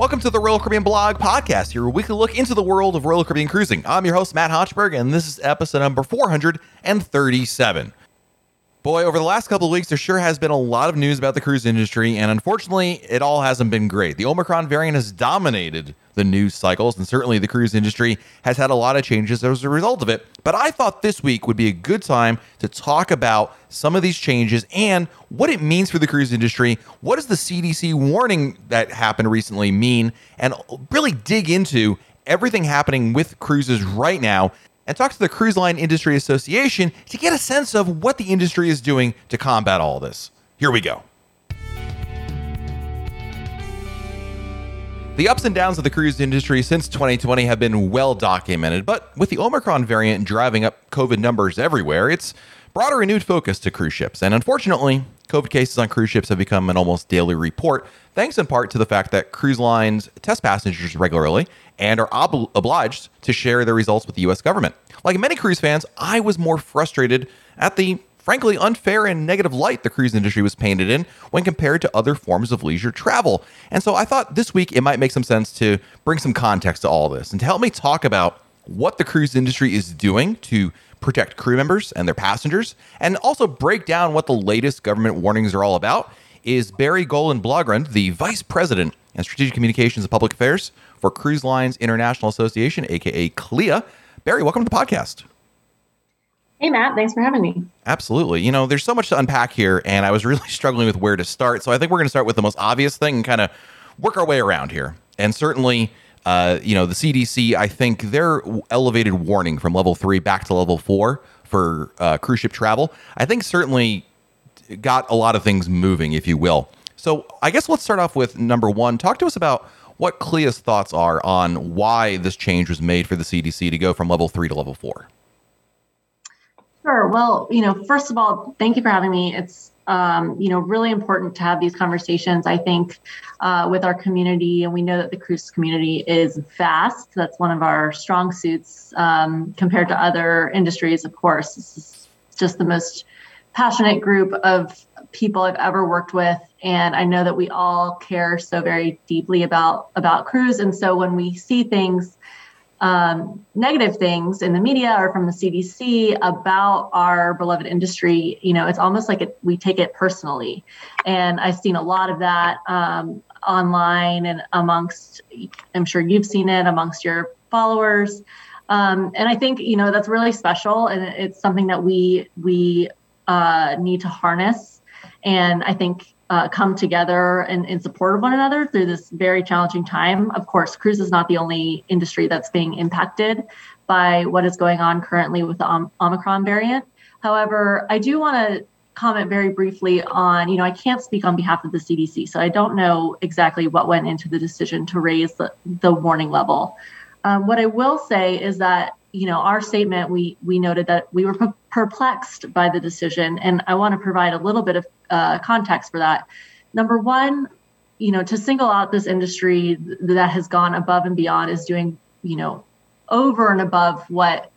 Welcome to the Royal Caribbean Blog Podcast, your weekly look into the world of Royal Caribbean cruising. I'm your host, Matt Hochberg, and this is episode number 437. Boy, over the last couple of weeks, there sure has been a lot of news about the cruise industry, and unfortunately, it all hasn't been great. The Omicron variant has dominated the news cycles, and certainly the cruise industry has had a lot of changes as a result of it. But I thought this week would be a good time to talk about some of these changes and what it means for the cruise industry. What does the CDC warning that happened recently mean? And really dig into everything happening with cruises right now and talk to the Cruise Line Industry Association to get a sense of what the industry is doing to combat all this. Here we go. The ups and downs of the cruise industry since 2020 have been well documented, but with the Omicron variant driving up COVID numbers everywhere, it's brought a renewed focus to cruise ships. And unfortunately, COVID cases on cruise ships have become an almost daily report, thanks in part to the fact that cruise lines test passengers regularly and are ob- obliged to share their results with the US government. Like many cruise fans, I was more frustrated at the frankly unfair and negative light the cruise industry was painted in when compared to other forms of leisure travel. And so I thought this week it might make some sense to bring some context to all this and to help me talk about what the cruise industry is doing to protect crew members and their passengers, and also break down what the latest government warnings are all about, is Bari Golin-Blaugrund, the Vice President and Strategic Communications and Public Affairs for Cruise Lines International Association, aka CLIA. Bari, welcome to the podcast. Hey, Matt. Thanks for having me. Absolutely. You know, there's so much to unpack here, and I was really struggling with where to start. So I think we're going to start with the most obvious thing and kind of work our way around here. And certainly, uh, you know, the CDC, I think their elevated warning from level three back to level four for uh, cruise ship travel, I think certainly got a lot of things moving, if you will. So I guess let's start off with number one. Talk to us about what CLIA's thoughts are on why this change was made for the CDC to go from level three to level four. Sure. Well, you know, first of all, thank you for having me. It's um, you know really important to have these conversations. I think uh, with our community, and we know that the cruise community is vast. That's one of our strong suits um, compared to other industries. Of course, is just the most passionate group of people I've ever worked with, and I know that we all care so very deeply about about cruise. And so when we see things um, negative things in the media or from the CDC about our beloved industry, you know, it's almost like it, we take it personally. And I've seen a lot of that um, online and amongst, I'm sure you've seen it amongst your followers. Um, and I think, you know, that's really special. And it's something that we, we uh, need to harness. And I think uh, come together in, in support of one another through this very challenging time. Of course, cruise is not the only industry that's being impacted by what is going on currently with the Om- Omicron variant. However, I do want to comment very briefly on, you know, I can't speak on behalf of the CDC, so I don't know exactly what went into the decision to raise the, the warning level. Um, what I will say is that you know, our statement, we we noted that we were perplexed by the decision, and I want to provide a little bit of uh, context for that. Number one, you know, to single out this industry that has gone above and beyond is doing, you know, over and above what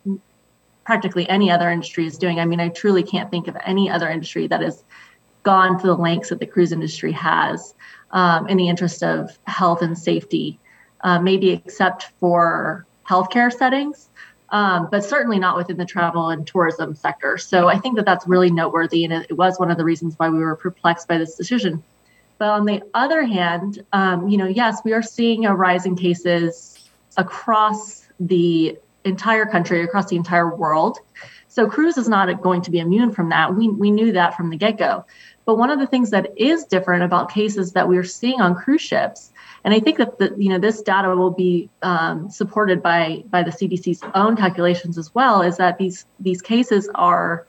practically any other industry is doing. I mean, I truly can't think of any other industry that has gone to the lengths that the cruise industry has um, in the interest of health and safety, uh, maybe except for healthcare settings um, but certainly not within the travel and tourism sector. So I think that that's really noteworthy, and it, it was one of the reasons why we were perplexed by this decision. But on the other hand, um, you know, yes, we are seeing a rise in cases across the entire country, across the entire world. So cruise is not going to be immune from that. We we knew that from the get go. But one of the things that is different about cases that we're seeing on cruise ships and I think that the, you know this data will be um, supported by by the CDC's own calculations as well. Is that these these cases are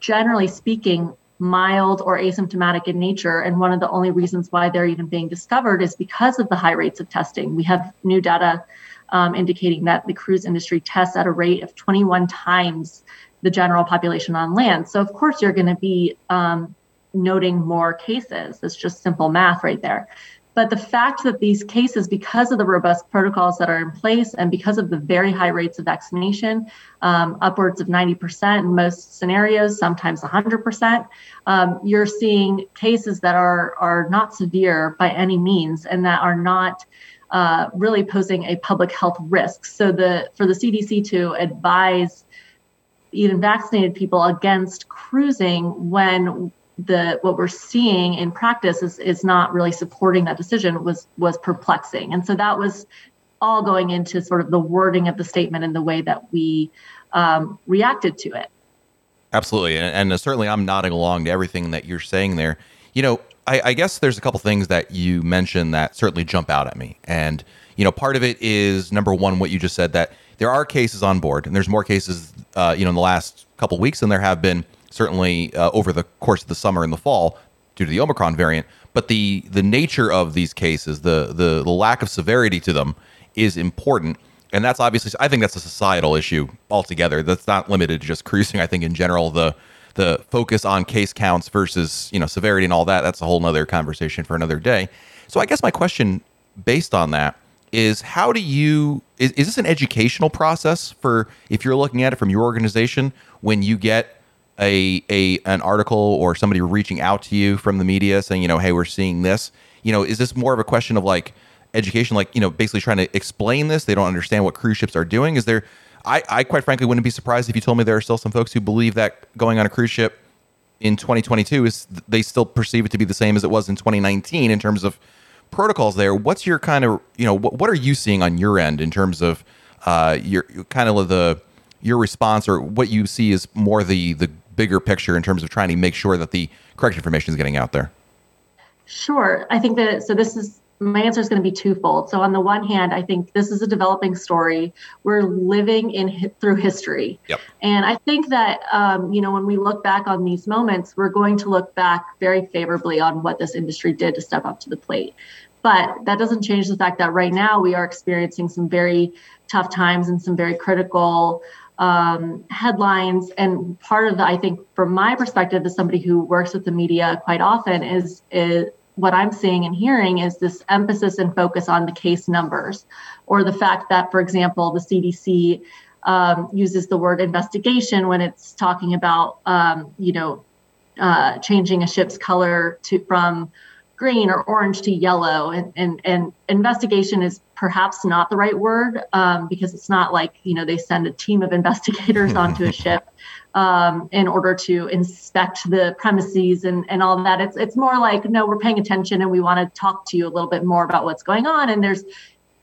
generally speaking mild or asymptomatic in nature, and one of the only reasons why they're even being discovered is because of the high rates of testing. We have new data um, indicating that the cruise industry tests at a rate of 21 times the general population on land. So of course you're going to be um, noting more cases. It's just simple math right there. But the fact that these cases, because of the robust protocols that are in place and because of the very high rates of vaccination, um, upwards of 90% in most scenarios, sometimes 100%, um, you're seeing cases that are, are not severe by any means and that are not uh, really posing a public health risk. So the for the CDC to advise even vaccinated people against cruising when the what we're seeing in practice is is not really supporting that decision was was perplexing. And so that was all going into sort of the wording of the statement and the way that we um, reacted to it. Absolutely. And, and, certainly i'm nodding along to everything that you're saying there. You know I, I guess there's a couple things that you mentioned that certainly jump out at me. And you know part of it is number one what you just said that there are cases on board and there's more cases uh, you know in the last couple weeks than there have been certainly uh, over the course of the summer and the fall due to the Omicron variant. But the the nature of these cases, the the, the lack of severity to them, is important. And that's obviously, I think that's a societal issue altogether. That's not limited to just cruising. I think in general, the the focus on case counts versus you know severity and all that that's a whole nother conversation for another day so i guess my question based on that is how do you is, is this an educational process for if you're looking at it from your organization when you get a a an article or somebody reaching out to you from the media saying, you know, hey, we're seeing this. You know, is this more of a question of like education, like you know, basically trying to explain this? They don't understand what cruise ships are doing. Is there? I, I quite frankly wouldn't be surprised if you told me there are still some folks who believe that going on a cruise ship in 2022 is they still perceive it to be the same as it was in 2019 in terms of protocols there what's your kind of you know what, what are you seeing on your end in terms of uh, your kind of the your response or what you see is more the the bigger picture in terms of trying to make sure that the correct information is getting out there? Sure. I think that so this is my answer is going to be twofold. So on the one hand, I think this is a developing story. We're living in through history, yep. and I think that um, you know when we look back on these moments, we're going to look back very favorably on what this industry did to step up to the plate. But that doesn't change the fact that right now we are experiencing some very tough times and some very critical um, headlines. And part of the, I think, from my perspective, as somebody who works with the media quite often, is, is what I'm seeing and hearing is this emphasis and focus on the case numbers, or the fact that, for example, the CDC um, uses the word investigation when it's talking about, um, you know, uh, changing a ship's color to from green or orange to yellow. And, and, and investigation is perhaps not the right word um, because it's not like, you know, they send a team of investigators onto a ship um, in order to inspect the premises and, and all that. It's, it's more like, no, we're paying attention and we want to talk to you a little bit more about what's going on. And there's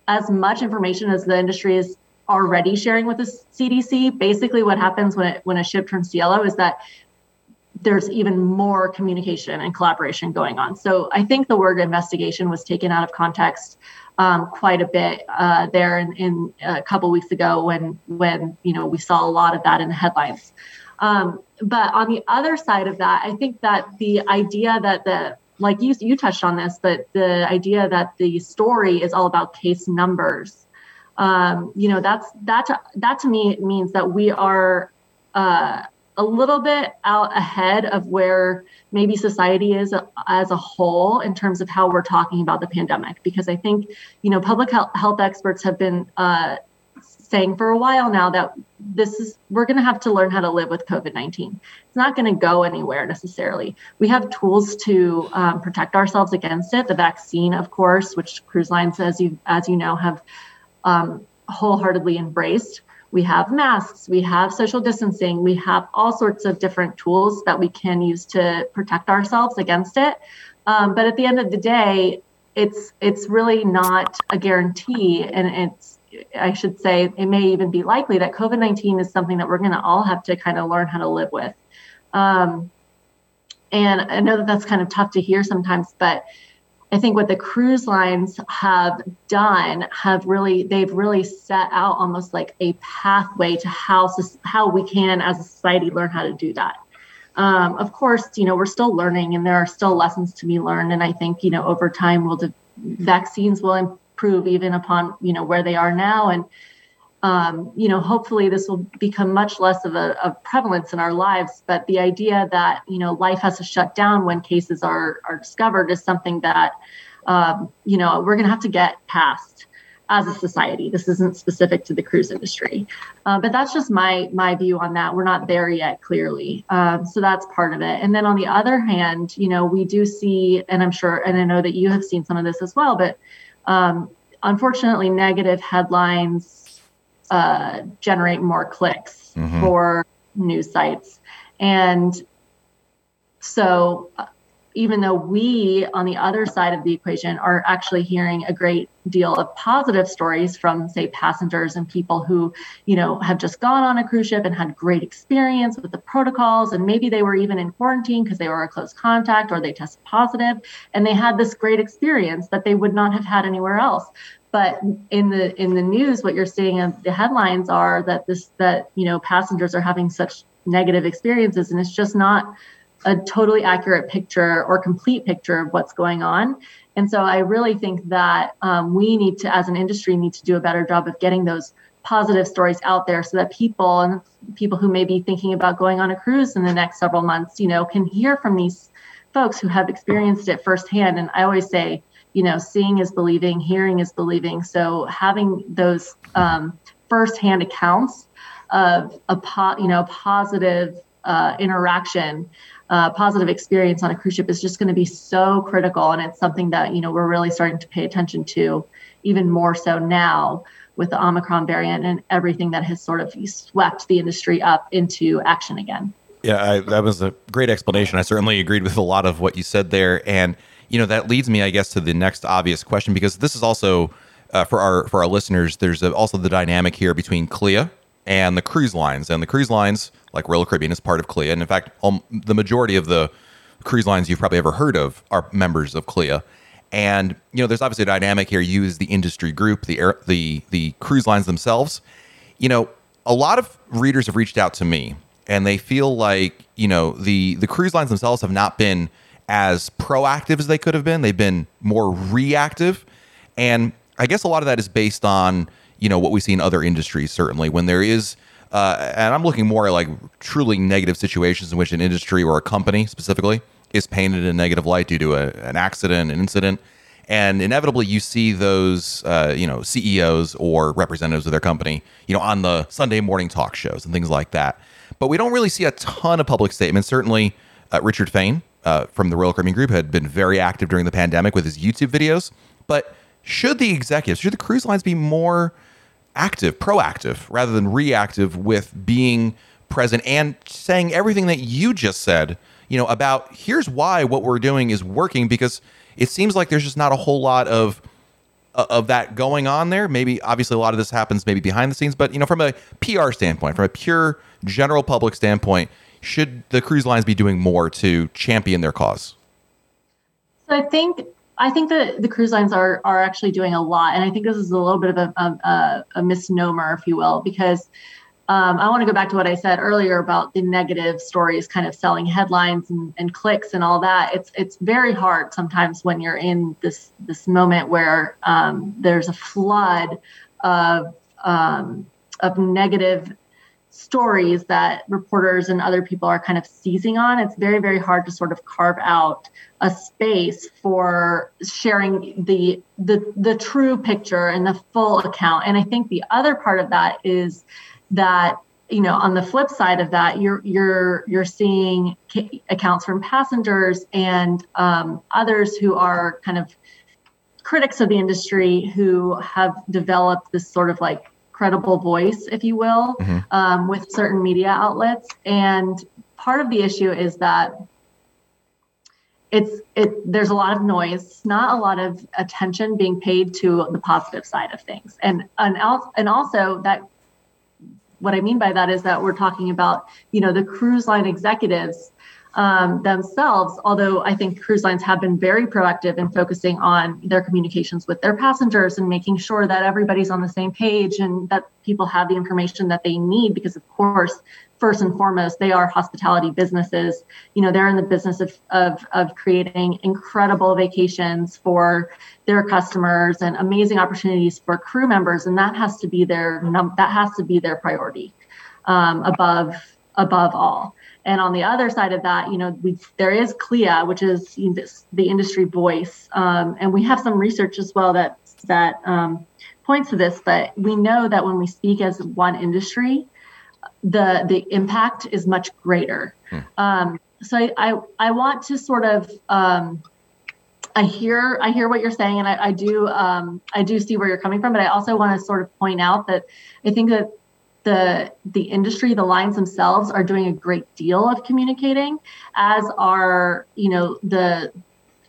as much information as the industry is already sharing with the CDC. Basically, what happens when it, when a ship turns yellow is that there's even more communication and collaboration going on. So I think the word investigation was taken out of context um, quite a bit uh, there in, in, a couple weeks ago when when you know we saw a lot of that in the headlines. Um, but on the other side of that, I think that the idea that the like you you touched on this, but the idea that the story is all about case numbers. Um, you know that's that that to me means that we are uh, a little bit out ahead of where maybe society is as a whole in terms of how we're talking about the pandemic. Because I think, you know, public health experts have been uh, saying for a while now that this is we're going to have to learn how to live with covid-19 it's not going to go anywhere necessarily. We have tools to um, protect ourselves against it. The vaccine of course which cruise lines as you as you know have um, wholeheartedly embraced we have masks, we have social distancing, we have all sorts of different tools that we can use to protect ourselves against it. Um, but at the end of the day, it's it's really not a guarantee, and it's I should say it may even be likely that COVID nineteen is something that we're going to all have to kind of learn how to live with. Um, and I know that that's kind of tough to hear sometimes, but I think what the cruise lines have done have really they've really set out almost like a pathway to how how we can as a society learn how to do that. Um, of course, you know we're still learning and there are still lessons to be learned, and I think you know over time will de- vaccines will improve even upon you know where they are now and um, you know, hopefully this will become much less of a prevalence in our lives. But the idea that you know life has to shut down when cases are are discovered is something that um, you know, we're going to have to get past as a society. This isn't specific to the cruise industry, uh, but that's just my my view on that. We're not there yet, clearly. Um, so that's part of it. And then on the other hand, you know, we do see, and I'm sure, and I know that you have seen some of this as well, but um, unfortunately, negative headlines uh, generate more clicks mm-hmm. for news sites, and so uh, even though we on the other side of the equation are actually hearing a great deal of positive stories from say passengers and people who you know have just gone on a cruise ship and had great experience with the protocols and maybe they were even in quarantine because they were a close contact or they tested positive and they had this great experience that they would not have had anywhere else but in the in the news what you're seeing the headlines are that this that you know passengers are having such negative experiences and it's just not a totally accurate picture or complete picture of what's going on. And so I really think that um, we need to, as an industry, need to do a better job of getting those positive stories out there so that people and people who may be thinking about going on a cruise in the next several months, you know, can hear from these folks who have experienced it firsthand. And I always say, you know, seeing is believing, hearing is believing. So having those um, firsthand accounts of a po- you know positive uh, interaction uh, positive experience on a cruise ship is just going to be so critical. And it's something that you know we're really starting to pay attention to even more so now with the omicron variant and everything that has sort of swept the industry up into action again. Yeah I, that was a great explanation. I certainly agreed with a lot of what you said there. And you know that leads me i guess to the next obvious question because this is also uh, for our for our listeners there's a, also the dynamic here between CLIA and the cruise lines. And the cruise lines, like Royal Caribbean, is part of CLIA. And in fact, um, the majority of the cruise lines you've probably ever heard of are members of CLIA. And you know, there's obviously a dynamic here. You as the industry group, the air, the the cruise lines themselves. You know, a lot of readers have reached out to me, and they feel like you know the the cruise lines themselves have not been as proactive as they could have been. They've been more reactive, and I guess a lot of that is based on you know what we see in other industries certainly. When there is uh, and i'm looking more at like truly negative situations in which an industry or a company specifically is painted in a negative light due to a, an accident an incident. And inevitably you see those uh, you know ceos or representatives of their company you know on the sunday morning talk shows and things like that. But we don't really see a ton of public statements. Certainly uh, richard fain uh, from the royal caribbean group had been very active during the pandemic with his youtube videos but should the executives should the cruise lines be more active, proactive, rather than reactive with being present and saying everything that you just said, you know, about here's why what we're doing is working because it seems like there's just not a whole lot of uh, of that going on there. Maybe obviously a lot of this happens maybe behind the scenes, but you know, from a PR standpoint, from a pure general public standpoint, should the cruise lines be doing more to champion their cause? So I think I think that the cruise lines are are actually doing a lot, and I think this is a little bit of a, a, a misnomer, if you will, because um, I want to go back to what I said earlier about the negative stories, kind of selling headlines and, and clicks and all that. It's it's very hard sometimes when you're in this this moment where um, there's a flood of um, of negative stories that reporters and other people are kind of seizing on. It's very very hard to sort of carve out a space for sharing the the the true picture and the full account and i think the other part of that is that you know on the flip side of that you're you're you're seeing accounts from passengers and um, others who are kind of critics of the industry who have developed this sort of like credible voice if you will mm-hmm. um, with certain media outlets and part of the issue is that it's it there's a lot of noise not a lot of attention being paid to the positive side of things and and, al- and also that what i mean by that is that we're talking about you know the cruise line executives um, themselves although i think cruise lines have been very proactive in focusing on their communications with their passengers and making sure that everybody's on the same page and that people have the information that they need because of course first and foremost, they are hospitality businesses. You know, they're in the business of, of, of creating incredible vacations for their customers and amazing opportunities for crew members. And that has to be their, num- that has to be their priority um, above, above all. And on the other side of that, you know, we, there is CLIA, which is you know, this, the industry voice, um, and we have some research as well that that um, points to this. But we know that when we speak as one industry, the the impact is much greater. Hmm. Um, so I, I, I want to sort of um, I hear I hear what you're saying, and I, I do um, I do see where you're coming from. But I also want to sort of point out that I think that the the industry, the lines themselves, are doing a great deal of communicating, as are you know the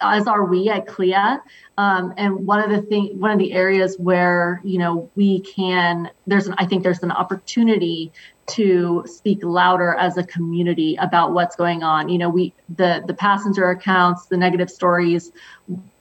as are we at CLIA. Um, and one of the thing, one of the areas where you know we can, there's an, I think there's an opportunity to speak louder as a community about what's going on. You know, we the the passenger accounts, the negative stories.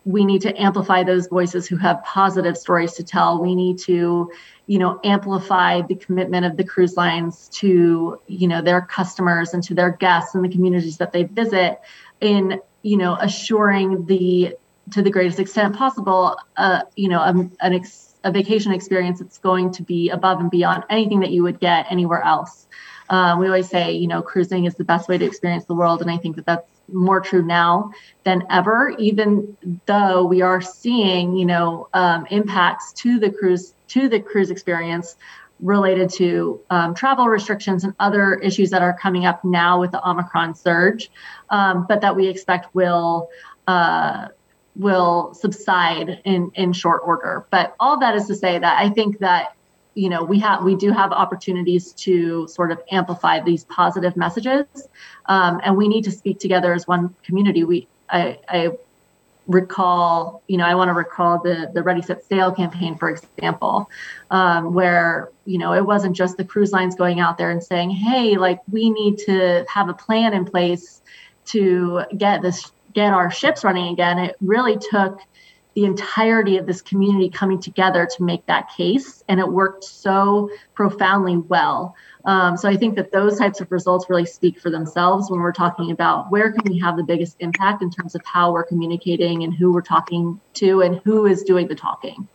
We need to amplify those voices who have positive stories to tell. We need to, you know, amplify the commitment of the cruise lines to, you know, their customers and to their guests and the communities that they visit in you know, assuring the to the greatest extent possible, uh, you know, um, an ex- a vacation experience that's going to be above and beyond anything that you would get anywhere else. Um, we always say, you know, cruising is the best way to experience the world, and I think that that's more true now than ever. Even though we are seeing, you know, um, impacts to the cruise to the cruise experience related to um, travel restrictions and other issues that are coming up now with the Omicron surge, um, but that we expect will uh, will subside in in short order. But all that is to say that I think that you know we have we do have opportunities to sort of amplify these positive messages, um, and we need to speak together as one community. We I, I recall, you know, I want to recall the the Ready Set Sail campaign, for example, um, where you know it wasn't just the cruise lines going out there and saying, "Hey, like we need to have a plan in place to get this get our ships running again." It really took the entirety of this community coming together to make that case, and it worked so profoundly well. Um, so I think that those types of results really speak for themselves when we're talking about where can we have the biggest impact in terms of how we're communicating and who we're talking to and who is doing the talking.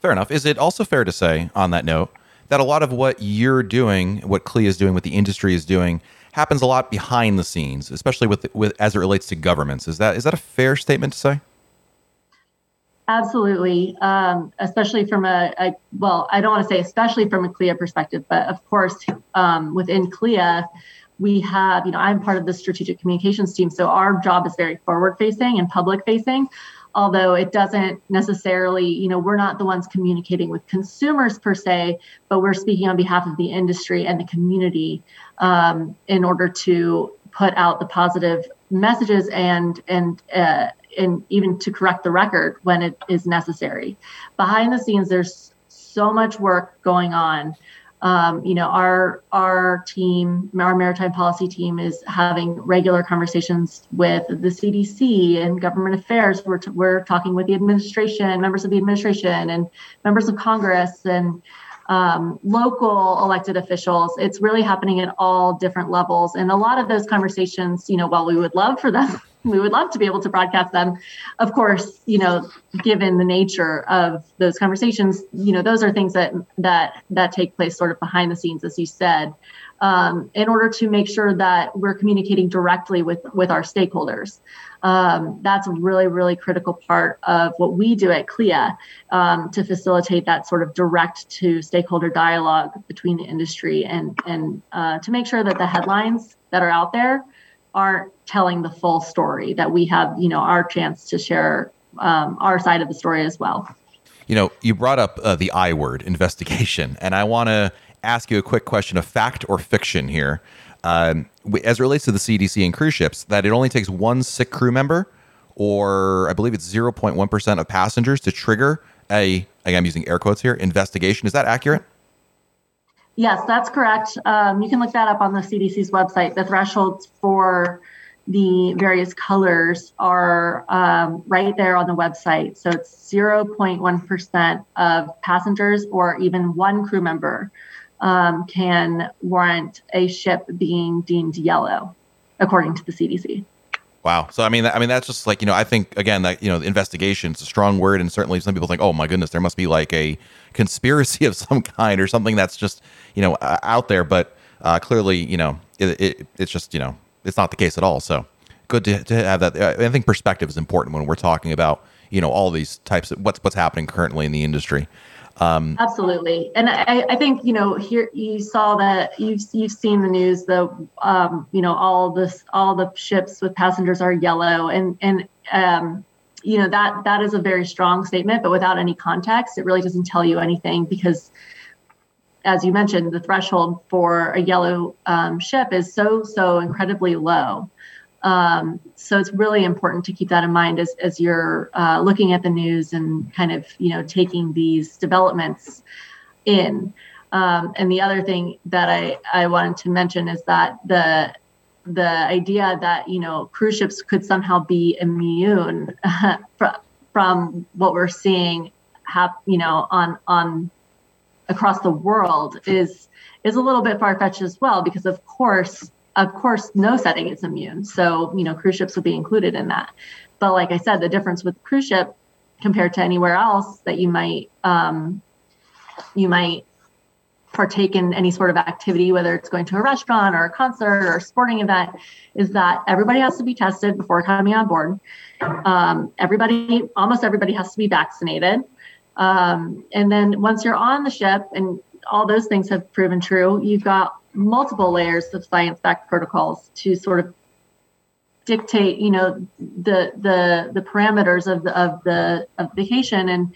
Fair enough. Is it also fair to say on that note that a lot of what you're doing, what CLIA is doing, what the industry is doing, happens a lot behind the scenes, especially with with as it relates to governments? Is that is that a fair statement to say? Absolutely, um, especially from a, a, well, I don't want to say especially from a CLIA perspective, but of course, um, within CLIA, we have, you know, I'm part of the strategic communications team, so our job is very forward facing and public facing. Although it doesn't necessarily, you know, we're not the ones communicating with consumers per se, but we're speaking on behalf of the industry and the community um, in order to put out the positive messages and and uh, and even to correct the record when it is necessary. Behind the scenes, there's so much work going on. Um, you know, our our team, our maritime policy team, is having regular conversations with the CDC and government affairs. We're t- we're talking with the administration, members of the administration, and members of Congress, and um, local elected officials. It's really happening at all different levels, and a lot of those conversations, you know, while we would love for them we would love to be able to broadcast them. Of course, you know, given the nature of those conversations, you know, those are things that that that take place sort of behind the scenes, as you said, um, in order to make sure that we're communicating directly with with our stakeholders. Um, that's a really, really critical part of what we do at CLIA um, to facilitate that sort of direct to stakeholder dialogue between the industry and and uh, to make sure that the headlines that are out there aren't telling the full story that we have you know our chance to share um, our side of the story as well. You know you brought up uh, the i word investigation and i want to ask you a quick question of fact or fiction here. Um, as it relates to the cdc and cruise ships that it only takes one sick crew member or i believe it's 0.1% of passengers to trigger a i'm using air quotes here investigation. Is that accurate Yes, that's correct. Um, you can look that up on the CDC's website. The thresholds for the various colors are um, right there on the website. So it's 0.1% of passengers or even one crew member um, can warrant a ship being deemed yellow, according to the CDC. Wow. So I mean, I mean, that's just like you know, I think again that you know, investigation is a strong word, and certainly some people think, oh my goodness, there must be like a conspiracy of some kind or something that's just you know out there. But Uh, clearly, you know, it, it, it's just you know it's not the case at all. So good to, to have that. I think perspective is important when we're talking about you know all these types of what's what's happening currently in the industry. Um, Absolutely, and I, I, think you know here you saw that you've you've seen the news. The um, you know all this all the ships with passengers are yellow, and and um, you know that that is a very strong statement, but without any context, it really doesn't tell you anything because, as you mentioned, the threshold for a yellow um, ship is so so incredibly low. Um, so it's really important to keep that in mind as, as you're uh, looking at the news and kind of you know taking these developments in. Um, and the other thing that I, I wanted to mention is that the the idea that you know cruise ships could somehow be immune from, from what we're seeing have you know on on across the world is is a little bit far fetched as well because of course of course, no setting is immune. So, you know, cruise ships would be included in that. But like I said, the difference with cruise ship compared to anywhere else that you might um, you might partake in any sort of activity, whether it's going to a restaurant or a concert or a sporting event, is that everybody has to be tested before coming on board. Um, everybody, almost everybody, has to be vaccinated. Um, and then once you're on the ship, and all those things have proven true, you've got multiple layers of science-backed protocols to sort of dictate, you know, the the the parameters of the of the of vacation and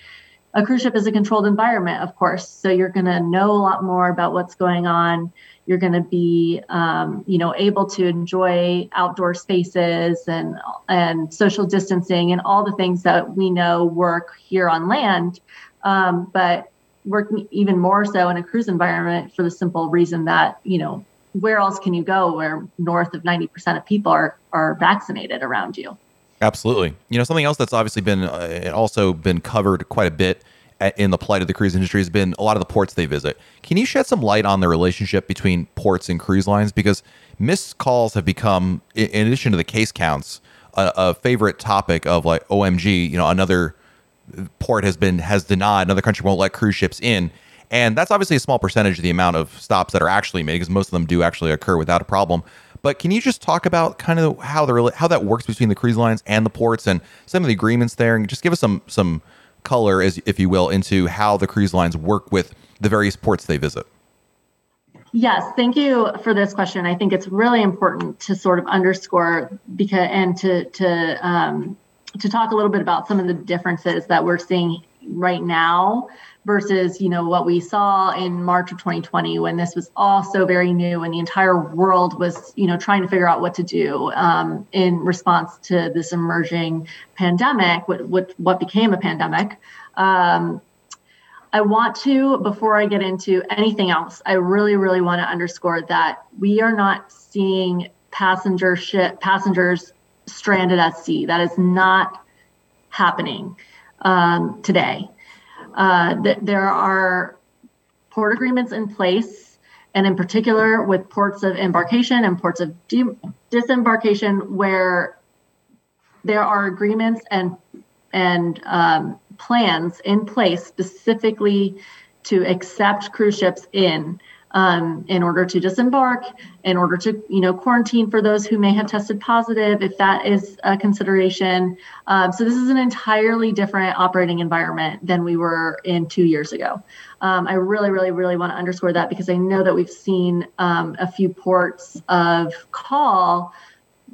a cruise ship is a controlled environment, of course. So you're going to know a lot more about what's going on. You're going to be, um, you know, able to enjoy outdoor spaces and and social distancing and all the things that we know work here on land. Um, but working even more so in a cruise environment for the simple reason that you know where else can you go where north of 90% of people are are vaccinated around you? Absolutely. You know something else that's obviously been uh, also been covered quite a bit in the plight of the cruise industry has been a lot of the ports they visit. Can you shed some light on the relationship between ports and cruise lines? Because missed calls have become in addition to the case counts a, a favorite topic of like omg you know another port has been has denied another country won't let cruise ships in. And that's obviously a small percentage of the amount of stops that are actually made because most of them do actually occur without a problem. But can you just talk about kind of how the how that works between the cruise lines and the ports and some of the agreements there? And just give us some some color as if you will into how the cruise lines work with the various ports they visit. Yes, thank you for this question. I think it's really important to sort of underscore because and to to um, to talk a little bit about some of the differences that we're seeing right now versus you know what we saw in March of 2020 when this was all so very new and the entire world was you know trying to figure out what to do um, in response to this emerging pandemic what what, what became a pandemic. Um, I want to before I get into anything else I really really want to underscore that we are not seeing passenger ship passengers stranded at sea. That is not happening um, today. Uh, th- there are port agreements in place, and in particular with ports of embarkation and ports of de- disembarkation, where there are agreements and and um, plans in place specifically to accept cruise ships in um, in order to disembark, in order to you know quarantine for those who may have tested positive, if that is a consideration. Um, so this is an entirely different operating environment than we were in two years ago. Um, I really, really, really want to underscore that because I know that we've seen um, a few ports of call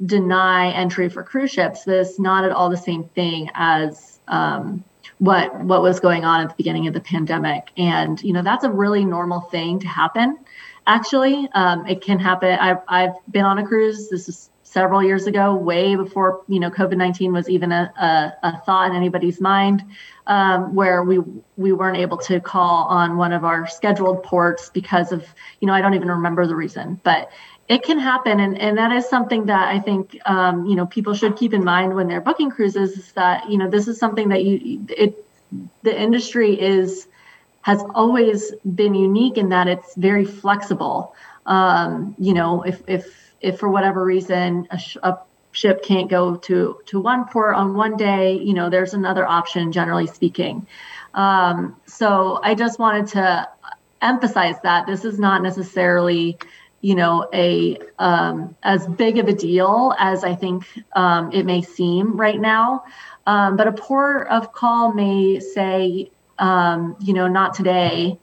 deny entry for cruise ships. This not at all the same thing as um, what what was going on at the beginning of the pandemic. And you know that's a really normal thing to happen actually. Um, it can happen. I've, I've been on a cruise. This is several years ago way before you know covid-19 was even a, a, a thought in anybody's mind um, where we we weren't able to call on one of our scheduled ports because of you know i don't even remember the reason. But it can happen. And, and that is something that i think um, you know people should keep in mind when they're booking cruises is that you know this is something that you it the industry is has always been unique in that it's very flexible. Um, you know if if if for whatever reason a, sh- a ship can't go to to one port on one day you know there's another option generally speaking. Um, so i just wanted to emphasize that this is not necessarily you know a um, as big of a deal as I think um, it may seem right now. Um, but a port of call may say, um, you know, not today.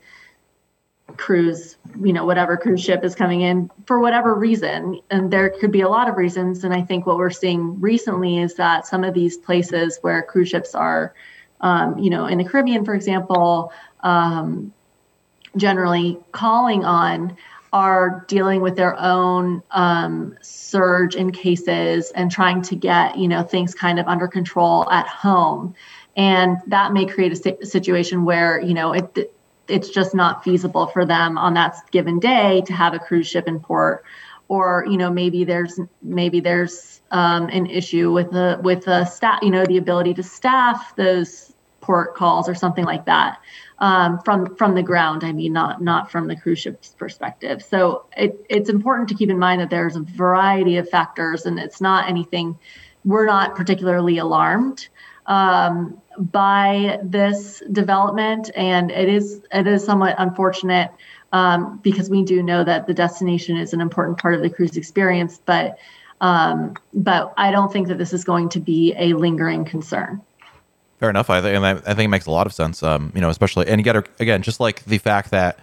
Cruise, you know, whatever cruise ship is coming in for whatever reason, and there could be a lot of reasons. And I think what we're seeing recently is that some of these places where cruise ships are, um, you know, in the Caribbean, for example, um, generally calling on are dealing with their own um, surge in cases and trying to get you know things kind of under control at home. And that may create a situation where you know it it's just not feasible for them on that given day to have a cruise ship in port. Or you know maybe there's maybe there's um, an issue with the with the staff you know the ability to staff those port calls or something like that um, from from the ground. I mean, not not from the cruise ship's perspective. So it, it's important to keep in mind that there's a variety of factors, and it's not anything. We're not particularly alarmed um, by this development, and it is it is somewhat unfortunate um, because we do know that the destination is an important part of the cruise experience, but. Um, but I don't think that this is going to be a lingering concern. Fair enough. I think, and I, I think it makes a lot of sense. Um, you know, especially, and you got to again, just like the fact that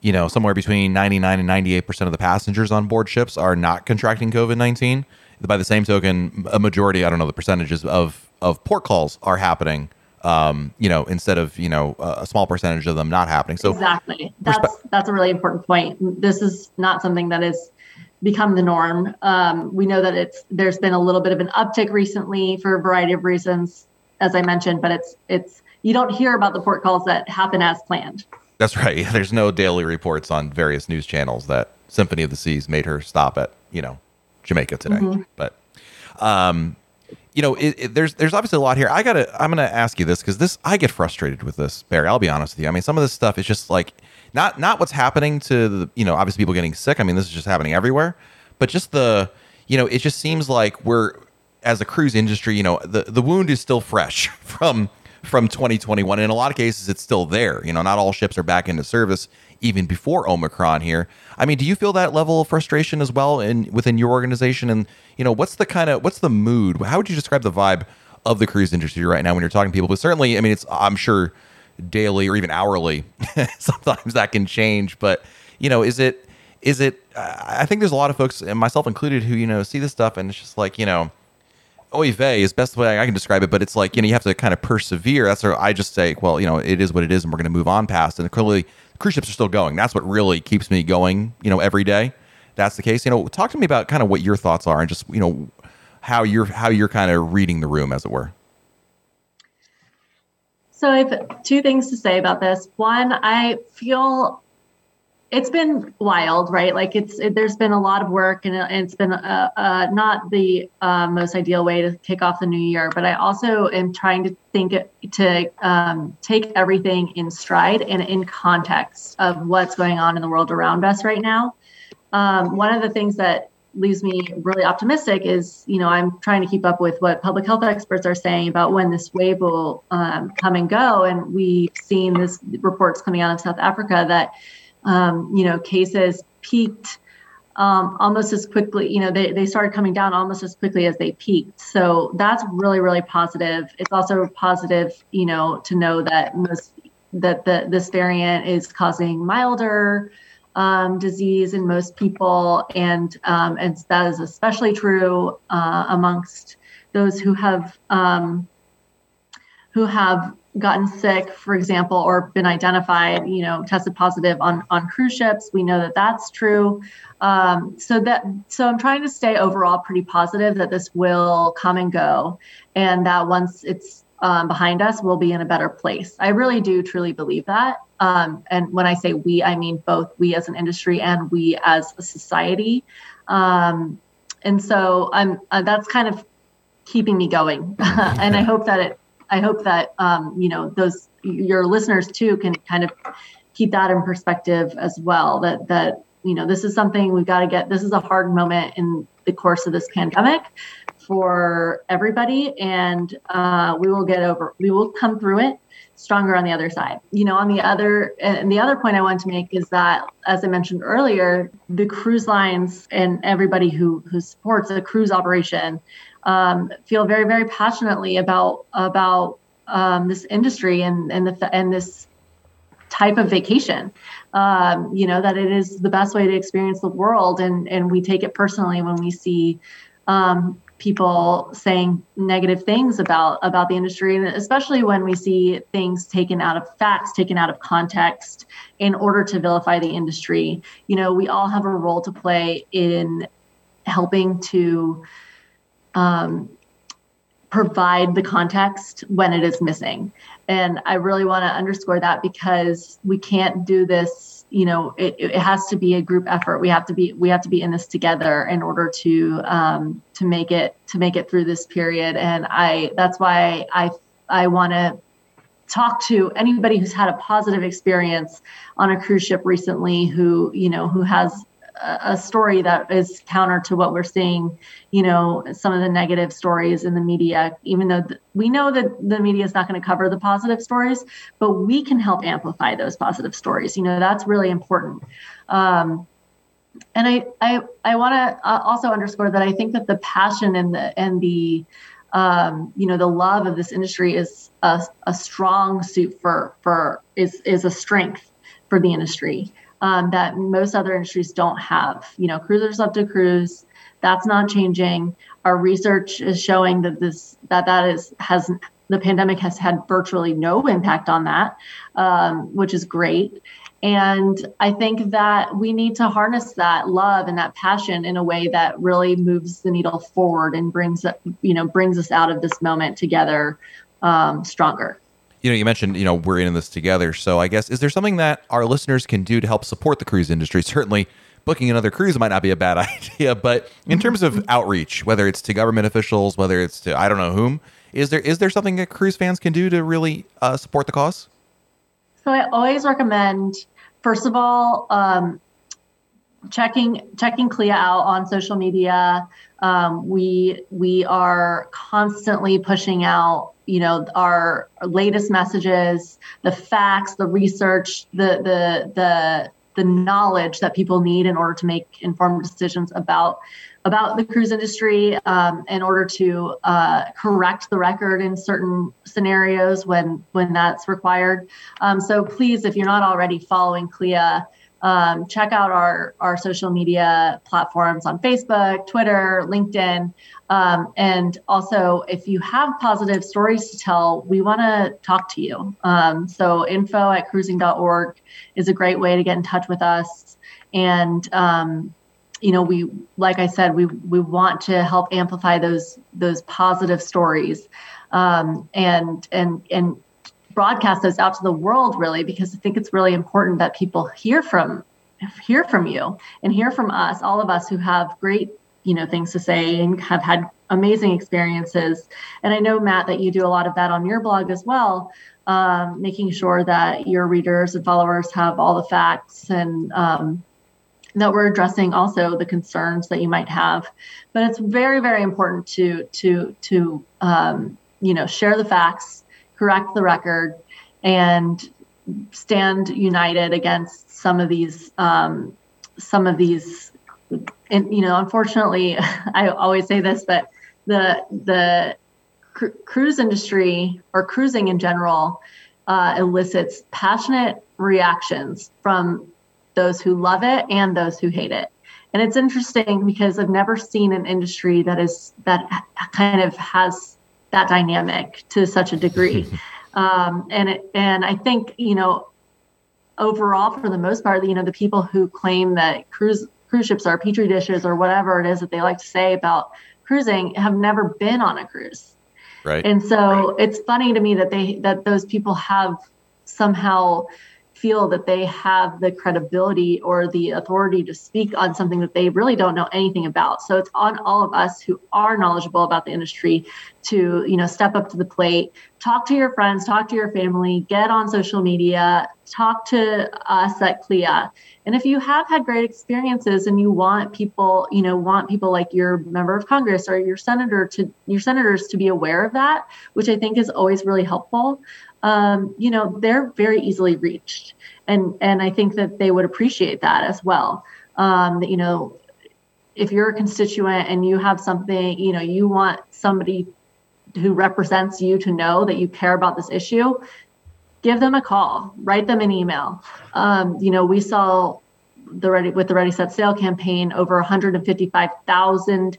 you know somewhere between 99 and 98 percent of the passengers on board ships are not contracting COVID 19. By the same token, a majority, I don't know the percentages of of port calls are happening. Um, you know, instead of you know a small percentage of them not happening. So exactly, that's perspe- that's a really important point. This is not something that is become the norm. Um, we know that it's there's been a little bit of an uptick recently for a variety of reasons as I mentioned, but it's it's you don't hear about the port calls that happen as planned. That's right. There's no daily reports on various news channels that Symphony of the Seas made her stop at, you know, Jamaica today. Mm-hmm. But um you know, it, it, there's there's obviously a lot here. I gotta I'm gonna ask you this because this I get frustrated with this, Bari. I'll be honest with you. I mean, some of this stuff is just like not not what's happening to the you know obviously people getting sick. I mean, this is just happening everywhere, but just the you know it just seems like we're as a cruise industry, you know, the, the wound is still fresh from from 2021. In a lot of cases, it's still there. You know, not all ships are back into service even before Omicron here. I mean, do you feel that level of frustration as well in within your organization? And you know, what's the kind of what's the mood? How would you describe the vibe of the cruise industry right now when you're talking to people? But certainly, I mean, it's I'm sure daily or even hourly. sometimes that can change, but you know, is it is it? I think there's a lot of folks, and myself included, who you know see this stuff and it's just like you know oy vey is best way I can describe it, but it's like, you know, you have to kind of persevere. That's where I just say, well, you know, it is what it is and we're going to move on past. And clearly, cruise ships are still going. That's what really keeps me going, you know, every day. That's the case. You know, talk to me about kind of what your thoughts are and just, you know, how you're how you're kind of reading the room as it were. So I have two things to say about this. One, I feel it's been wild, right? Like it's it, there's been a lot of work, and, it's been uh, uh, not the uh, most ideal way to kick off the new year. But I also am trying to think to um, take everything in stride and in context of what's going on in the world around us right now. Um, one of the things that leaves me really optimistic is, you know, I'm trying to keep up with what public health experts are saying about when this wave will um, come and go, and we've seen this reports coming out of South Africa that um, you know, cases peaked um, almost as quickly, you know, they, they started coming down almost as quickly as they peaked. So that's really, really positive. It's also positive, you know, to know that most that the this variant is causing milder um, disease in most people, and um, and that is especially true uh, amongst those who have um, who have gotten sick, for example, or been identified, you know, tested positive on on cruise ships. We know that that's true. Um, so that so I'm trying to stay overall pretty positive that this will come and go, and that once it's um, behind us, we'll be in a better place. I really do truly believe that. Um, and when I say we, I mean both we as an industry and we as a society. Um, and so I'm uh, that's kind of keeping me going, and I hope that it I hope that um, you know those your listeners too can kind of keep that in perspective as well. That that you know this is something we've got to get. This is a hard moment in the course of this pandemic for everybody, and uh, we will get over. We will come through it stronger on the other side. You know, on the other and the other point I want to make is that, as I mentioned earlier, the cruise lines and everybody who who supports a cruise operation um, feel very very passionately about about um, this industry and and the and this type of vacation. Um, you know that it is the best way to experience the world, and and we take it personally when we see um, people saying negative things about about the industry. And especially when we see things taken out of facts taken out of context in order to vilify the industry. You know we all have a role to play in helping to um, provide the context when it is missing. And i really want to underscore that because we can't do this you know it, it has to be a group effort. We have to be we have to be in this together in order to um, to make it to make it through this period. And i that's why i i want to talk to anybody who's had a positive experience on a cruise ship recently who you know who has a story that is counter to what we're seeing, you know, some of the negative stories in the media, even though th- we know that the media is not going to cover the positive stories, but we can help amplify those positive stories. You know, that's really important. Um, and I, I, I want to uh, also underscore that I think that the passion and the, and the, um, you know, the love of this industry is a, a strong suit for, for, is, is a strength for the industry um, that most other industries don't have. You know, cruisers love to cruise. That's not changing. Our research is showing that this that that is has the pandemic has had virtually no impact on that, um, which is great. And I think that we need to harness that love and that passion in a way that really moves the needle forward and brings you know brings us out of this moment together um, stronger you know, you mentioned, you know, we're in this together. So I guess, is there something that our listeners can do to help support the cruise industry? Certainly, booking another cruise might not be a bad idea, but in terms of outreach, whether it's to government officials, whether it's to I don't know whom, is there is there something that cruise fans can do to really uh, support the cause? So I always recommend, first of all, um, checking checking CLIA out on social media. Um, we we are constantly pushing out you know our, latest messages the facts the research the the the the knowledge that people need in order to make informed decisions about about the cruise industry um, in order to uh, correct the record in certain scenarios when when that's required. Um, so please, if you're not already following CLIA, um, check out our, our social media platforms on Facebook, Twitter, LinkedIn. Um, and also, if you have positive stories to tell, we want to talk to you. Um, so, info at cruising.org is a great way to get in touch with us. And, um, you know, we, like I said, we, we want to help amplify those, those positive stories. Um, and, and, and broadcast those out to the world really because i think it's really important that people hear from hear from you and hear from us all of us who have great you know things to say and have had amazing experiences and i know matt that you do a lot of that on your blog as well um, making sure that your readers and followers have all the facts and um, that we're addressing also the concerns that you might have but it's very very important to to to um, you know share the facts correct the record, and stand united against some of these um, some of these. And you know, unfortunately, I always say this, but the the cru- cruise industry or cruising in general uh, elicits passionate reactions from those who love it and those who hate it. And it's interesting because I've never seen an industry that is that kind of has that dynamic to such a degree. um, and it, and I think you know overall, for the most part, you know the people who claim that cruise cruise ships are petri dishes or whatever it is that they like to say about cruising have never been on a cruise. Right. And so it's funny to me that they that those people have somehow feel that they have the credibility or the authority to speak on something that they really don't know anything about. So it's on all of us who are knowledgeable about the industry to, you know, step up to the plate, talk to your friends, talk to your family, get on social media, talk to us at CLIA. And if you have had great experiences and you want people, you know, want people like your member of Congress or your senator to your senators to be aware of that, which I think is always really helpful. Um, you know, they're very easily reached, and and I think that they would appreciate that as well. Um, you know, if you're a constituent and you have something, you know, you want somebody who represents you to know that you care about this issue, give them a call, write them an email. Um, you know, we saw the ready with the Ready Set Sail campaign over 155,000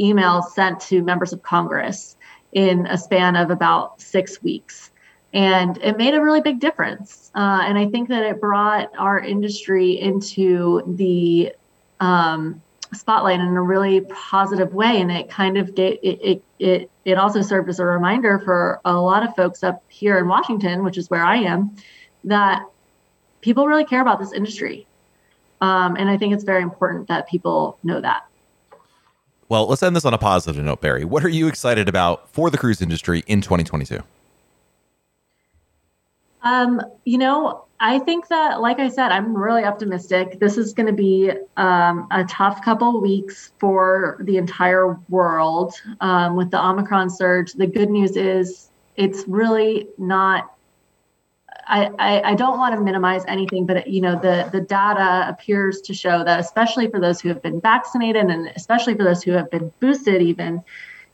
emails sent to members of Congress in a span of about six weeks. And it made a really big difference. Uh, and I think that it brought our industry into the um, spotlight in a really positive way. And it kind of gave, it, it, it it also served as a reminder for a lot of folks up here in Washington, which is where I am, that people really care about this industry. Um, and I think it's very important that people know that. Well, let's end this on a positive note, Bari. What are you excited about for the cruise industry in 2022? Um, you know, I think that, like I said, I'm really optimistic. This is going to be um, a tough couple weeks for the entire world um, with the Omicron surge. The good news is it's really not. I, I, I don't want to minimize anything, but you know the the data appears to show that, especially for those who have been vaccinated and especially for those who have been boosted, even,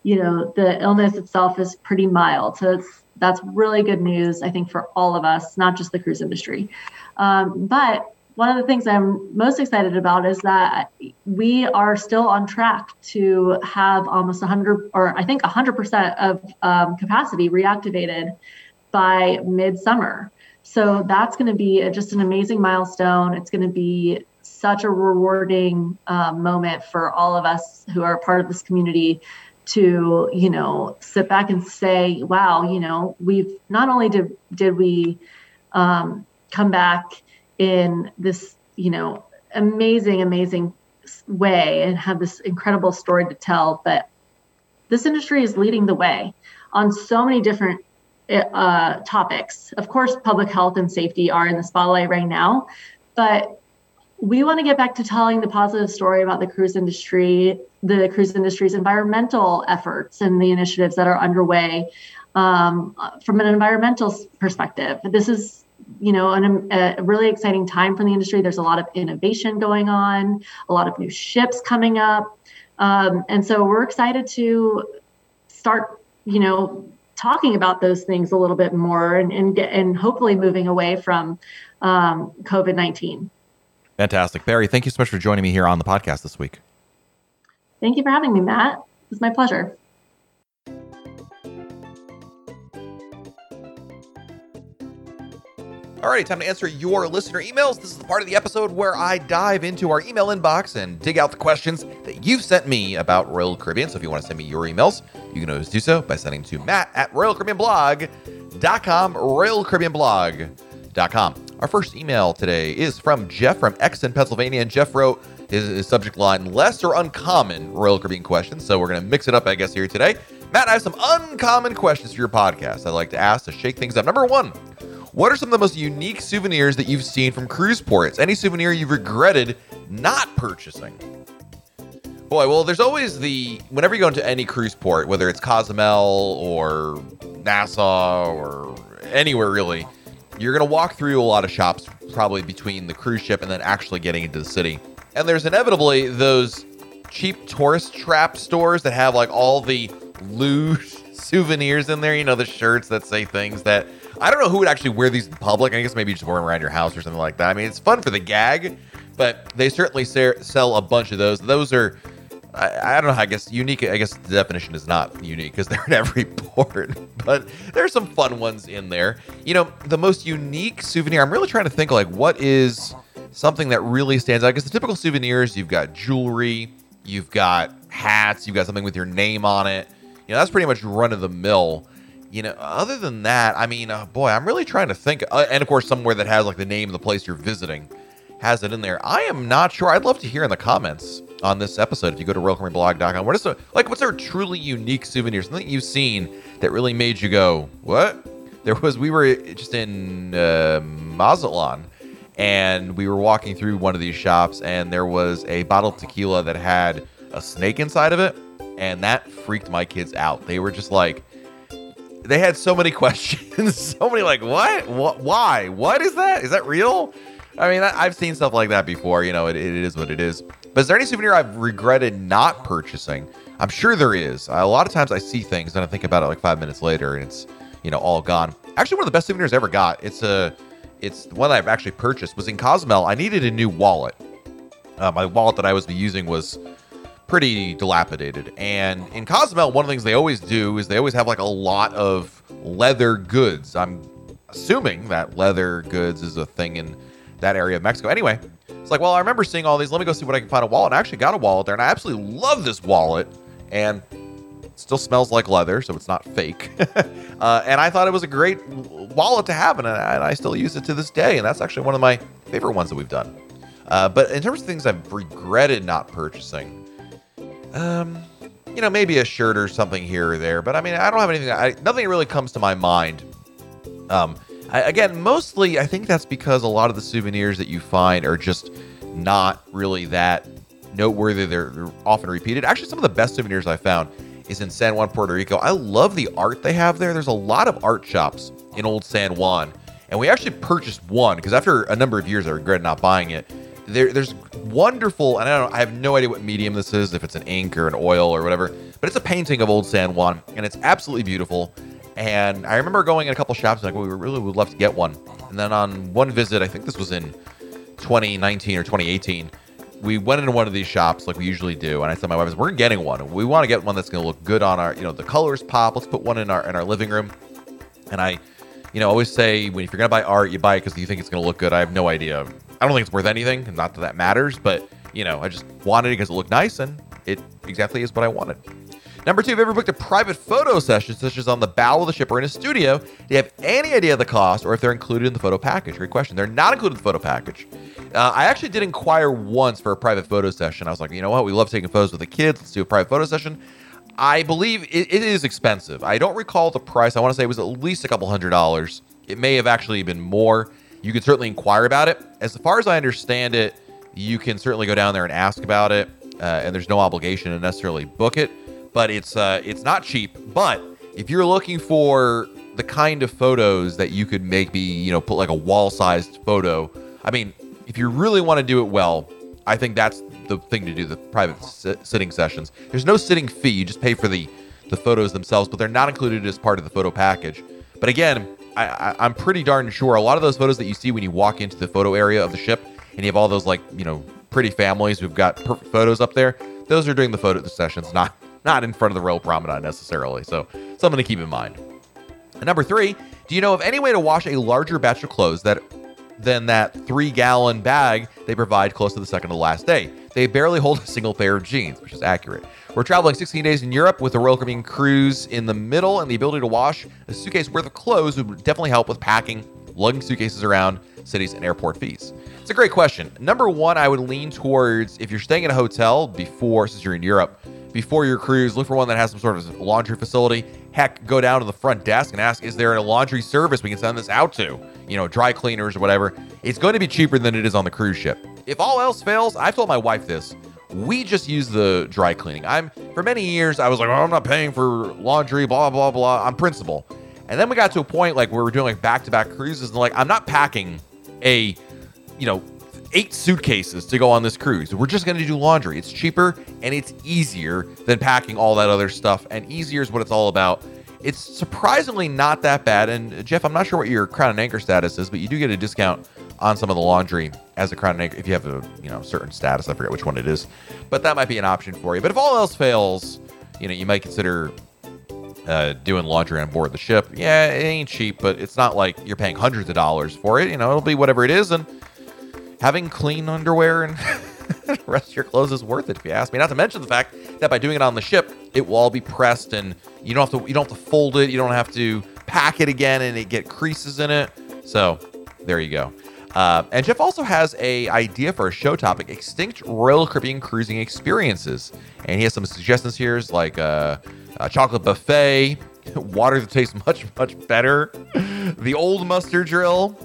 you know, the illness itself is pretty mild. So it's that's really good news, I think, for all of us, not just the cruise industry. Um, but one of the things I'm most excited about is that we are still on track to have almost 100, or I think 100% of um, capacity reactivated by midsummer. So that's going to be a, just an amazing milestone. It's going to be such a rewarding uh, moment for all of us who are part of this community to you know sit back and say wow you know we've not only did did we um, come back in this you know amazing amazing way and have this incredible story to tell but this industry is leading the way on so many different uh, topics. Of course public health and safety are in the spotlight right now but we want to get back to telling the positive story about the cruise industry, the cruise industry's environmental efforts and the initiatives that are underway um, from an environmental perspective. This is, you know, an, a really exciting time for the industry. There's a lot of innovation going on, a lot of new ships coming up, um, and so we're excited to start, you know, talking about those things a little bit more and and, get, and hopefully moving away from um, COVID nineteen. Fantastic. Bari, thank you so much for joining me here on the podcast this week. Thank you for having me, Matt. It's my pleasure. Alrighty, time to answer your listener emails. This is the part of the episode where I dive into our email inbox and dig out the questions that you've sent me about Royal Caribbean. So if you want to send me your emails, you can always do so by sending to matt at royalcaribbeanblog.com, royalcaribbeanblog.com. Our first email today is from Jeff from Exton, Pennsylvania. And Jeff wrote his, his subject line, less or uncommon Royal Caribbean questions. So we're going to mix it up, I guess, here today. Matt, I have some uncommon questions for your podcast I'd like to ask to shake things up. Number one, what are some of the most unique souvenirs that you've seen from cruise ports? Any souvenir you've regretted not purchasing? Boy, well, there's always the whenever you go into any cruise port, whether it's Cozumel or Nassau or anywhere really, you're going to walk through a lot of shops, probably between the cruise ship and then actually getting into the city. And there's inevitably those cheap tourist trap stores that have like all the loose souvenirs in there. You know, the shirts that say things that I don't know who would actually wear these in public. I guess maybe you just wear them around your house or something like that. I mean, it's fun for the gag, but they certainly sell a bunch of those. Those are I, I, don't know. I guess unique. I guess the definition is not unique because they're in every port, but there's some fun ones in there. You know, the most unique souvenir. I'm really trying to think like what is something that really stands out. Because the typical souvenirs, you've got jewelry, you've got hats, you've got something with your name on it. You know, that's pretty much run of the mill. You know, other than that, I mean, uh, boy, I'm really trying to think. Uh, and of course, somewhere that has like the name of the place you're visiting has it in there. I am not sure. I'd love to hear in the comments on this episode. If you go to RoyalCaribbeanBlog.com, what is a, like what's our truly unique souvenir? Something you've seen that really made you go, what? There was we were just in uh, Mazatlan and we were walking through one of these shops and there was a bottle of tequila that had a snake inside of it and that freaked my kids out they were just like they had so many questions so many like what what why what is that is that real i mean I, have seen stuff like that before you know it, it is what it is but is there any souvenir i've regretted not purchasing i'm sure there is a lot of times i see things and i think about it like five minutes later and it's you know all gone actually one of the best souvenirs i ever got it's a it's the one I've actually purchased was in Cozumel. I needed a new wallet. Uh, my wallet that I was using was pretty dilapidated. And in Cozumel, one of the things they always do is they always have like a lot of leather goods. I'm assuming that leather goods is a thing in that area of Mexico. Anyway, it's like, well, I remember seeing all these. Let me go see what I can find a wallet. I actually got a wallet there, and I absolutely love this wallet. And still smells like leather, so it's not fake. uh, and I thought it was a great wallet to have, and I, and I, still use it to this day. And that's actually one of my favorite ones that we've done. Uh, but in terms of things I've regretted not purchasing, um, you know, maybe a shirt or something here or there. But I mean, I don't have anything. I, nothing really comes to my mind. Um, I, again, mostly I think that's because a lot of the souvenirs that you find are just not really that noteworthy. They're, often repeated. Actually, some of the best souvenirs I found is in San Juan, Puerto Rico. I love the art they have there. There's a lot of art shops in Old San Juan, and we actually purchased one because after a number of years, I regret not buying it. There, there's wonderful, and I don't, I have no idea what medium this is, if it's an ink or an oil or whatever, but it's a painting of Old San Juan, and it's absolutely beautiful. And I remember going in a couple shops, like, we really would love to get one. And then on one visit, I think this was in 2019 or 2018 we went into one of these shops like we usually do, and I said my wife, "We're getting one. We want to get one that's going to look good on our, you know, the colors pop. Let's put one in our in our living room." And I, you know, always say when if you're going to buy art, you buy it because you think it's going to look good. I have no idea. I don't think it's worth anything. Not that that matters, but you know, I just wanted it because it looked nice, and it exactly is what I wanted. Number two, have you ever booked a private photo session, such as on the bow of the ship or in a studio? Do you have any idea of the cost or if they're included in the photo package? Great question. They're not included in the photo package. Uh, I actually did inquire once for a private photo session. I was like, you know what? We love taking photos with the kids. Let's do a private photo session. I believe it, it is expensive. I don't recall the price. I want to say it was at least a couple hundred dollars. It may have actually been more. You can certainly inquire about it. As far as I understand it, you can certainly go down there and ask about it, uh, and there's no obligation to necessarily book it. But it's uh, it's not cheap. But if you're looking for the kind of photos that you could make maybe you know put like a wall-sized photo, I mean, if you really want to do it well, I think that's the thing to do the private sitting sessions. There's no sitting fee, you just pay for the the photos themselves, but they're not included as part of the photo package. But again, I, I, am pretty darn sure a lot of those photos that you see when you walk into the photo area of the ship and you have all those like you know pretty families who've got perfect photos up there. Those are doing the photo sessions, not not in front of the Royal Promenade necessarily. So something to keep in mind. And number three, do you know of any way to wash a larger batch of clothes that than that three gallon bag they provide close to the second to the last day. They barely hold a single pair of jeans, which is accurate. We're traveling 16 days in Europe with the Royal Caribbean cruise in the middle, and the ability to wash a suitcase worth of clothes would definitely help with packing, lugging suitcases around cities and airport fees. It's a great question. Number one, I would lean towards if you're staying in a hotel before, since you're in Europe, before your cruise, look for one that has some sort of laundry facility. Heck, go down to the front desk and ask, is there a laundry service we can send this out to? You know, dry cleaners or whatever. It's going to be cheaper than it is on the cruise ship. If all else fails, I've told my wife this. We just use the dry cleaning. I'm for many years I was like, oh, I'm not paying for laundry, blah blah blah. I'm principal. And then we got to a point like where we're doing like back-to-back cruises, and like I'm not packing a, you know, eight suitcases to go on this cruise. We're just going to do laundry. It's cheaper and it's easier than packing all that other stuff. And easier is what it's all about. It's surprisingly not that bad. And Jeff, I'm not sure what your Crown and Anchor status is, but you do get a discount on some of the laundry as a Crown and Anchor if you have a you know certain status. I forget which one it is, but that might be an option for you. But if all else fails, you know you might consider uh, doing laundry on board the ship. Yeah, it ain't cheap, but it's not like you're paying hundreds of dollars for it. You know, it'll be whatever it is, and having clean underwear and rest of your clothes is worth it if you ask me. Not to mention the fact that by doing it on the ship, it will all be pressed and you don't have to you don't have to fold it, you don't have to pack it again and it get creases in it. So there you go. Uh, and Jeff also has a idea for a show topic: extinct Royal Caribbean cruising experiences. And he has some suggestions here, like uh, a chocolate buffet, water that tastes much much better, the old muster drill,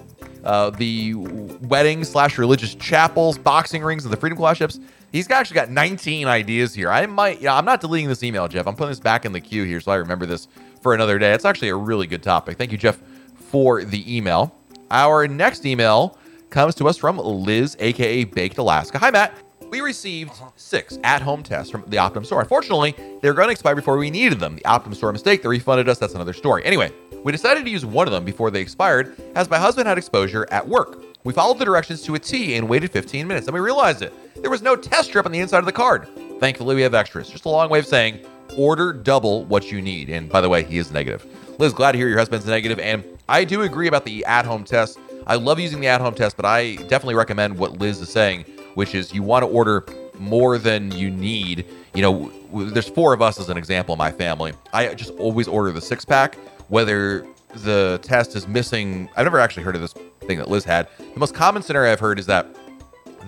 uh, the wedding slash religious chapels, boxing rings, and the Freedom Class ships. He's actually got 19 ideas here. I might, yeah, I'm not deleting this email, Jeff. I'm putting this back in the queue here so I remember this for another day. It's actually a really good topic. Thank you, Jeff, for the email. Our next email comes to us from Liz, aka Baked Alaska. Hi, Matt. We received six at-home tests from the Optum store. Unfortunately, they were going to expire before we needed them. The Optum store mistake. They refunded us. That's another story. Anyway, we decided to use one of them before they expired, as my husband had exposure at work. We followed the directions to a T and waited 15 minutes. and we realized it. There was no test strip on the inside of the card. Thankfully, we have extras. Just a long way of saying order double what you need. And by the way, he is negative. Liz, glad to hear your husband's negative. And I do agree about the at home test. I love using the at home test, but I definitely recommend what Liz is saying, which is you want to order more than you need. You know, there's four of us as an example in my family. I just always order the six pack, whether the test is missing. I've never actually heard of this thing that Liz had. The most common scenario I've heard is that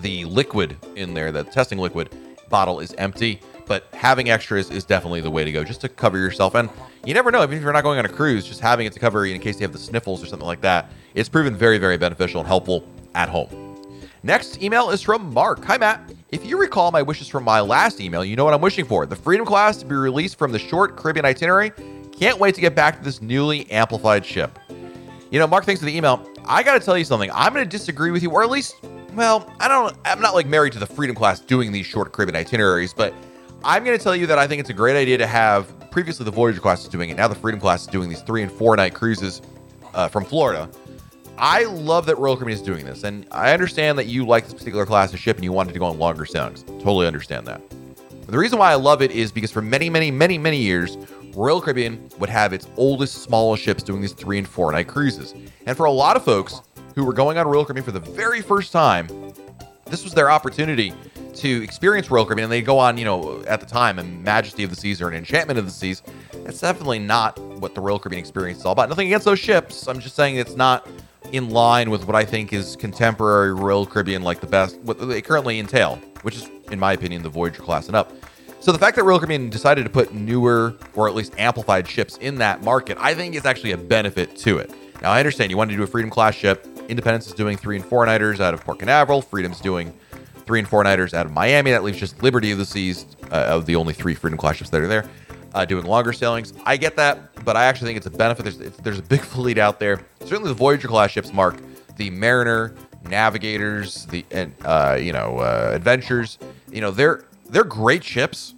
the liquid in there, the testing liquid bottle is empty, but having extras is definitely the way to go just to cover yourself. And you never know, even if you're not going on a cruise, just having it to cover in case you have the sniffles or something like that, it's proven very, very beneficial and helpful at home. Next email is from Mark. Hi, Matt. If you recall my wishes from my last email, you know what I'm wishing for. The Freedom class to be released from the short Caribbean itinerary. Can't wait to get back to this newly amplified ship. You know, Mark, thanks for the email. I got to tell you something. I'm going to disagree with you, or at least, well, I don't, I'm not like married to the Freedom class doing these short Caribbean itineraries, but I'm going to tell you that I think it's a great idea to have. Previously, the Voyager class is doing it. Now, the Freedom class is doing these three and four night cruises uh, from Florida. I love that Royal Caribbean is doing this, and I understand that you like this particular class of ship and you wanted to go on longer sailings. Totally understand that. But the reason why I love it is because for many, many, many, many years, Royal Caribbean would have its oldest, smallest ships doing these three and four night cruises. And for a lot of folks who were going on Royal Caribbean for the very first time, this was their opportunity to experience Royal Caribbean. And they go on, you know, at the time, a Majesty of the Seas or an Enchantment of the Seas. That's definitely not what the Royal Caribbean experience is all about. Nothing against those ships. I'm just saying it's not in line with what I think is contemporary Royal Caribbean, like the best, what they currently entail, which is, in my opinion, the Voyager class and up. So the fact that Royal Caribbean decided to put newer or at least amplified ships in that market, I think is actually a benefit to it. Now I understand you wanted to do a Freedom class ship. Independence is doing three and four nighters out of Port Canaveral. Freedom's doing three and four nighters out of Miami. That leaves just Liberty of the Seas uh, of the only three Freedom class ships that are there. Uh, doing longer sailings. I get that, but I actually think it's a benefit. There's there's a big fleet out there. Certainly, the Voyager class ships, Mark, the Mariner, Navigators, the uh, you know uh, Adventures. You know they're they're great ships,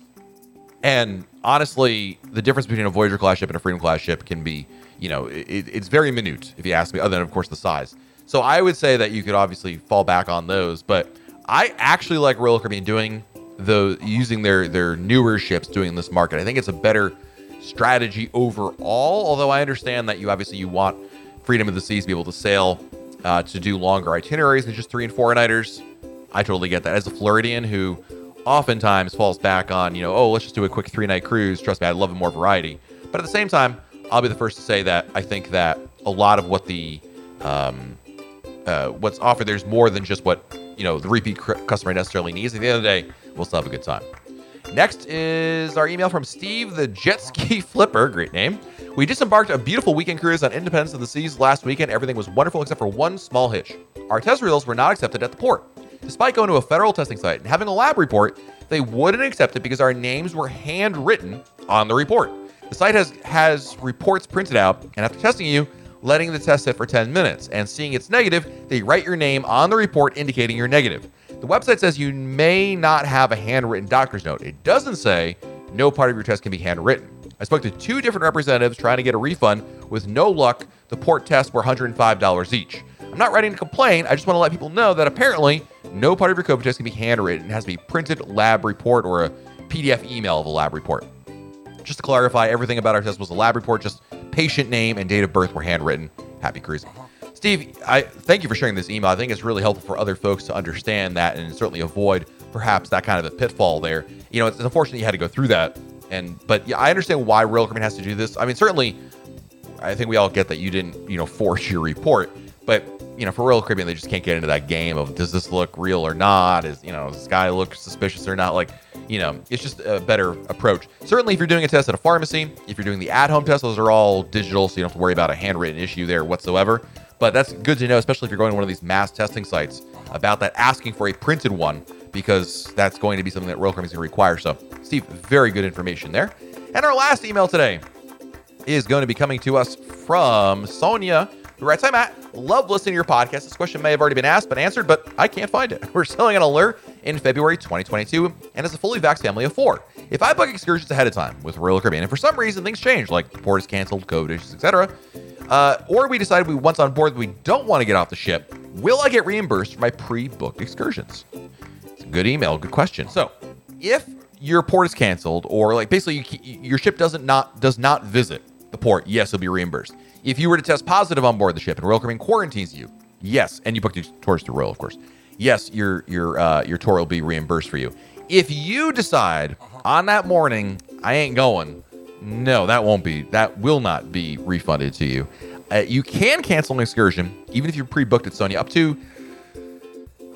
and honestly, the difference between a Voyager class ship and a Freedom class ship can be you know it, it's very minute if you ask me. Other than of course the size. So I would say that you could obviously fall back on those, but I actually like Royal Caribbean doing the using their their newer ships doing this market. I think it's a better strategy overall. Although I understand that you obviously you want freedom of the seas to be able to sail uh, to do longer itineraries than just three and four nighters. I totally get that. As a Floridian who oftentimes falls back on you know oh let's just do a quick three night cruise. Trust me, I love more variety. But at the same time, I'll be the first to say that I think that a lot of what the um, uh, what's offered there's more than just what you know the repeat customer necessarily needs. At the end of the day, we'll still have a good time. Next is our email from Steve, the jet ski flipper. Great name. We disembarked a beautiful weekend cruise on Independence of the Seas last weekend. Everything was wonderful except for one small hitch. Our test results were not accepted at the port. Despite going to a federal testing site and having a lab report, they wouldn't accept it because our names were handwritten on the report. The site has has reports printed out, and after testing you, letting the test sit for 10 minutes, and seeing it's negative, they write your name on the report indicating you're negative. The website says you may not have a handwritten doctor's note. It doesn't say no part of your test can be handwritten. I spoke to two different representatives trying to get a refund. With no luck, the port tests were $105 each. I'm not writing to complain. I just want to let people know that apparently no part of your COVID test can be handwritten. It has to be printed lab report or a PDF email of a lab report. Just to clarify, everything about our test was a lab report, just patient name and date of birth were handwritten. Happy cruising. Uh-huh. Steve, I thank you for sharing this email. I think it's really helpful for other folks to understand that and certainly avoid perhaps that kind of a pitfall there. You know, it's unfortunate you had to go through that. And but yeah, I understand why Royal Caribbean has to do this. I mean, certainly I think we all get that you didn't, you know, force your report. But you know, for Royal Caribbean, they just can't get into that game of does this look real or not? Is you know, does this guy look suspicious or not? Like, you know, it's just a better approach. Certainly, if you're doing a test at a pharmacy, if you're doing the at-home test, those are all digital, so you don't have to worry about a handwritten issue there whatsoever. But that's good to know, especially if you're going to one of these mass testing sites about that asking for a printed one because that's going to be something that Royal Caribbean is going to require. So, Steve, very good information there. And our last email today is going to be coming to us from Sonia, who writes, Hi, Matt. Love listening to your podcast. This question may have already been asked, but answered, but I can't find it. We're selling an alert in February 2022 and as a fully vaxxed family of four. If I book excursions ahead of time with Royal Caribbean and for some reason things change, like the port is canceled, COVID issues, etc., uh, or we decide we once on board we don't want to get off the ship, will I get reimbursed for my pre-booked excursions? It's a good email, good question. So, if your port is canceled, or like basically you, your ship doesn't not does not visit the port, yes, it'll be reimbursed. If you were to test positive on board the ship and Royal Caribbean quarantines you, yes, and you booked your tours to Royal, of course, yes, your your uh, your tour will be reimbursed for you. If you decide on that morning I ain't going, no, that won't be. That will not be refunded to you. Uh, you can cancel an excursion even if you're pre-booked at Sonia up to.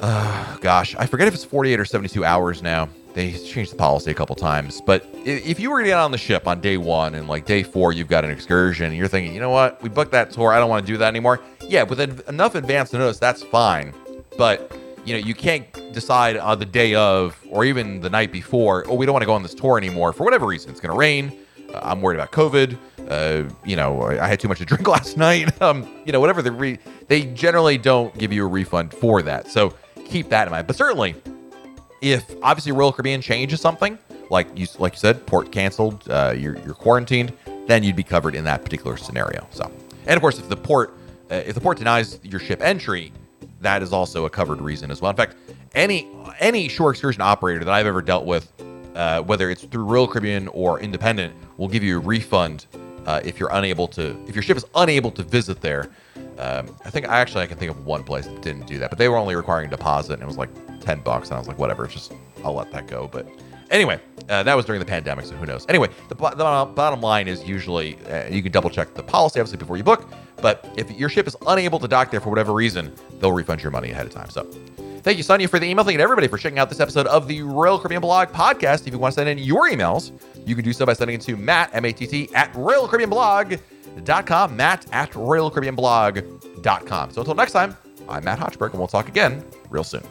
Uh, gosh, I forget if it's 48 or 72 hours now. They changed the policy a couple times, but if you were to get on the ship on day one and like day four you've got an excursion, and you're thinking, you know what, we booked that tour, I don't want to do that anymore. Yeah, with enough advance notice, that's fine. But you know, you can't decide on the day of or even the night before, oh, we don't want to go on this tour anymore for whatever reason. It's going to rain uh, I'm worried about COVID. Uh, you know, I had too much to drink last night. Um, you know, whatever the re- they generally don't give you a refund for that. So keep that in mind. But certainly, if obviously Royal Caribbean changes something, like you like you said, port canceled, uh, you're, you're quarantined, then you'd be covered in that particular scenario. So, and of course, if the port uh, if the port denies your ship entry, that is also a covered reason as well. In fact, any any shore excursion operator that I've ever dealt with uh, whether it's through Royal Caribbean or independent, will give you a refund uh, if you're unable to, if your ship is unable to visit there. Um, I think I actually I can think of one place that didn't do that, but they were only requiring deposit, and it was like ten bucks, and I was like, whatever, just I'll let that go. But anyway, uh, that was during the pandemic, so who knows? Anyway, the, the bottom line is usually uh, you can double check the policy obviously before you book, but if your ship is unable to dock there for whatever reason, they'll refund your money ahead of time. So Thank you, Sonia, for the email. Thank you everybody for checking out this episode of the Royal Caribbean Blog podcast. If you want to send in your emails, you can do so by sending it to Matt, M-A-T-T, at RoyalCaribbeanBlog.com, Matt at RoyalCaribbeanBlog.com. So until next time, I'm Matt Hochberg, and we'll talk again real soon.